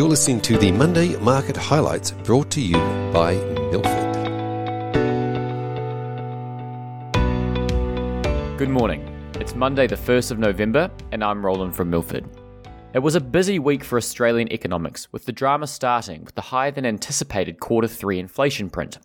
You're listening to the Monday Market Highlights brought to you by Milford. Good morning. It's Monday, the 1st of November, and I'm Roland from Milford. It was a busy week for Australian economics, with the drama starting with the higher than anticipated quarter three inflation print.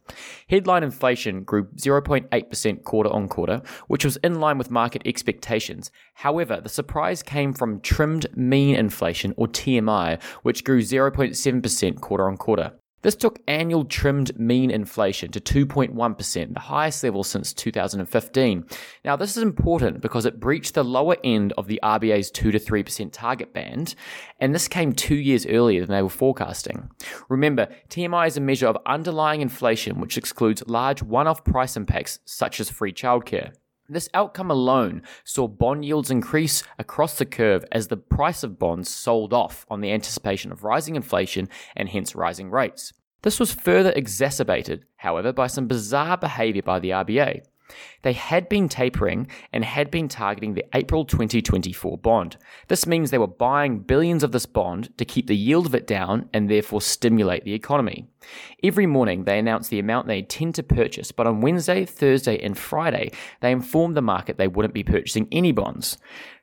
Headline inflation grew 0.8% quarter on quarter, which was in line with market expectations. However, the surprise came from trimmed mean inflation, or TMI, which grew 0.7% quarter on quarter. This took annual trimmed mean inflation to 2.1%, the highest level since 2015. Now, this is important because it breached the lower end of the RBA's 2 to 3% target band, and this came two years earlier than they were forecasting. Remember, TMI is a measure of underlying inflation which excludes large one off price impacts such as free childcare. This outcome alone saw bond yields increase across the curve as the price of bonds sold off on the anticipation of rising inflation and hence rising rates. This was further exacerbated, however, by some bizarre behaviour by the RBA. They had been tapering and had been targeting the April 2024 bond. This means they were buying billions of this bond to keep the yield of it down and therefore stimulate the economy. Every morning they announced the amount they intend to purchase, but on Wednesday, Thursday, and Friday they informed the market they wouldn't be purchasing any bonds.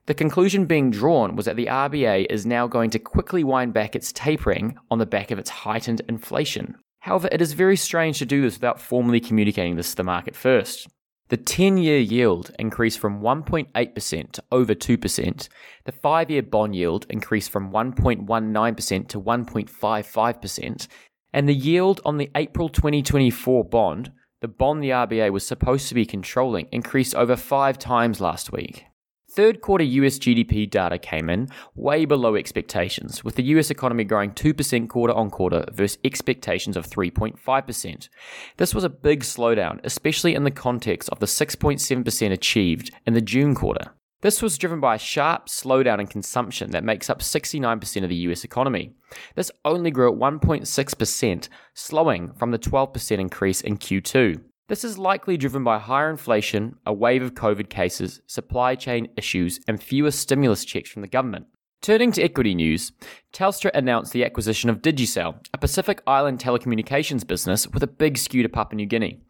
The conclusion being drawn was that the RBA is now going to quickly wind back its tapering on the back of its heightened inflation. However, it is very strange to do this without formally communicating this to the market first. The 10 year yield increased from 1.8% to over 2%. The 5 year bond yield increased from 1.19% to 1.55%. And the yield on the April 2024 bond, the bond the RBA was supposed to be controlling, increased over five times last week. Third quarter US GDP data came in way below expectations, with the US economy growing 2% quarter on quarter versus expectations of 3.5%. This was a big slowdown, especially in the context of the 6.7% achieved in the June quarter. This was driven by a sharp slowdown in consumption that makes up 69% of the US economy. This only grew at 1.6%, slowing from the 12% increase in Q2. This is likely driven by higher inflation, a wave of COVID cases, supply chain issues, and fewer stimulus checks from the government. Turning to equity news, Telstra announced the acquisition of Digicel, a Pacific Island telecommunications business with a big skew to Papua New Guinea.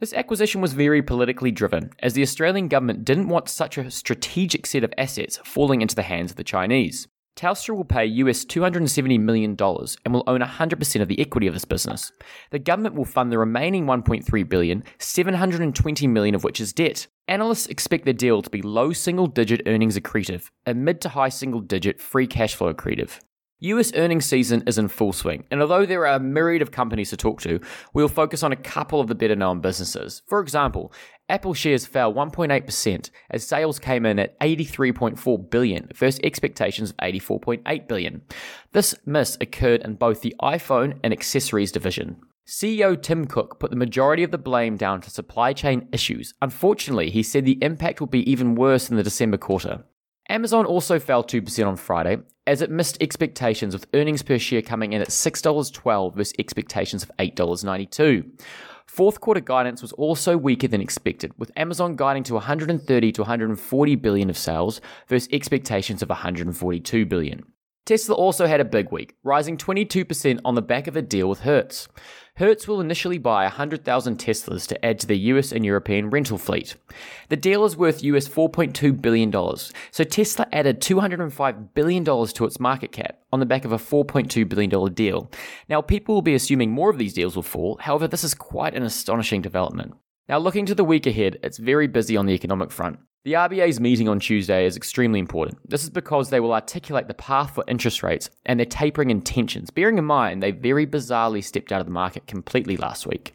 This acquisition was very politically driven, as the Australian government didn't want such a strategic set of assets falling into the hands of the Chinese. Telstra will pay US $270 million and will own 100% of the equity of this business. The government will fund the remaining 1.3 billion, 720 million of which is debt. Analysts expect the deal to be low single digit earnings accretive and mid to high single digit free cash flow accretive. US earnings season is in full swing, and although there are a myriad of companies to talk to, we'll focus on a couple of the better known businesses. For example, Apple shares fell 1.8% as sales came in at 83.4 billion versus expectations of 84.8 billion. This miss occurred in both the iPhone and accessories division. CEO Tim Cook put the majority of the blame down to supply chain issues. Unfortunately, he said the impact will be even worse in the December quarter. Amazon also fell 2% on Friday as it missed expectations with earnings per share coming in at $6.12 versus expectations of $8.92. Fourth quarter guidance was also weaker than expected, with Amazon guiding to 130 to 140 billion of sales versus expectations of 142 billion. Tesla also had a big week, rising 22% on the back of a deal with Hertz. Hertz will initially buy 100,000 Teslas to add to the US and European rental fleet. The deal is worth US $4.2 billion, so Tesla added $205 billion to its market cap on the back of a $4.2 billion deal. Now, people will be assuming more of these deals will fall, however, this is quite an astonishing development. Now, looking to the week ahead, it's very busy on the economic front. The RBA's meeting on Tuesday is extremely important. This is because they will articulate the path for interest rates and their tapering intentions, bearing in mind they very bizarrely stepped out of the market completely last week.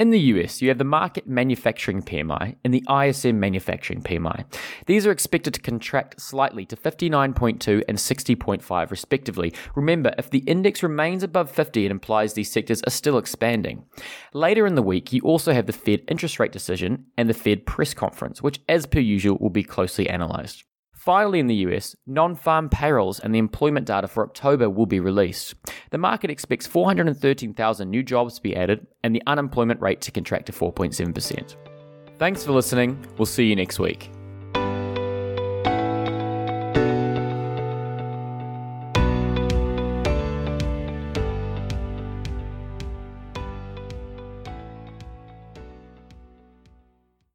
In the US, you have the Markit manufacturing PMI and the ISM manufacturing PMI. These are expected to contract slightly to 59.2 and 60.5 respectively. Remember, if the index remains above 50, it implies these sectors are still expanding. Later in the week, you also have the Fed interest rate decision and the Fed press conference, which, as per usual, will be closely analysed. Finally, in the US, non farm payrolls and the employment data for October will be released. The market expects 413,000 new jobs to be added and the unemployment rate to contract to 4.7%. Thanks for listening. We'll see you next week.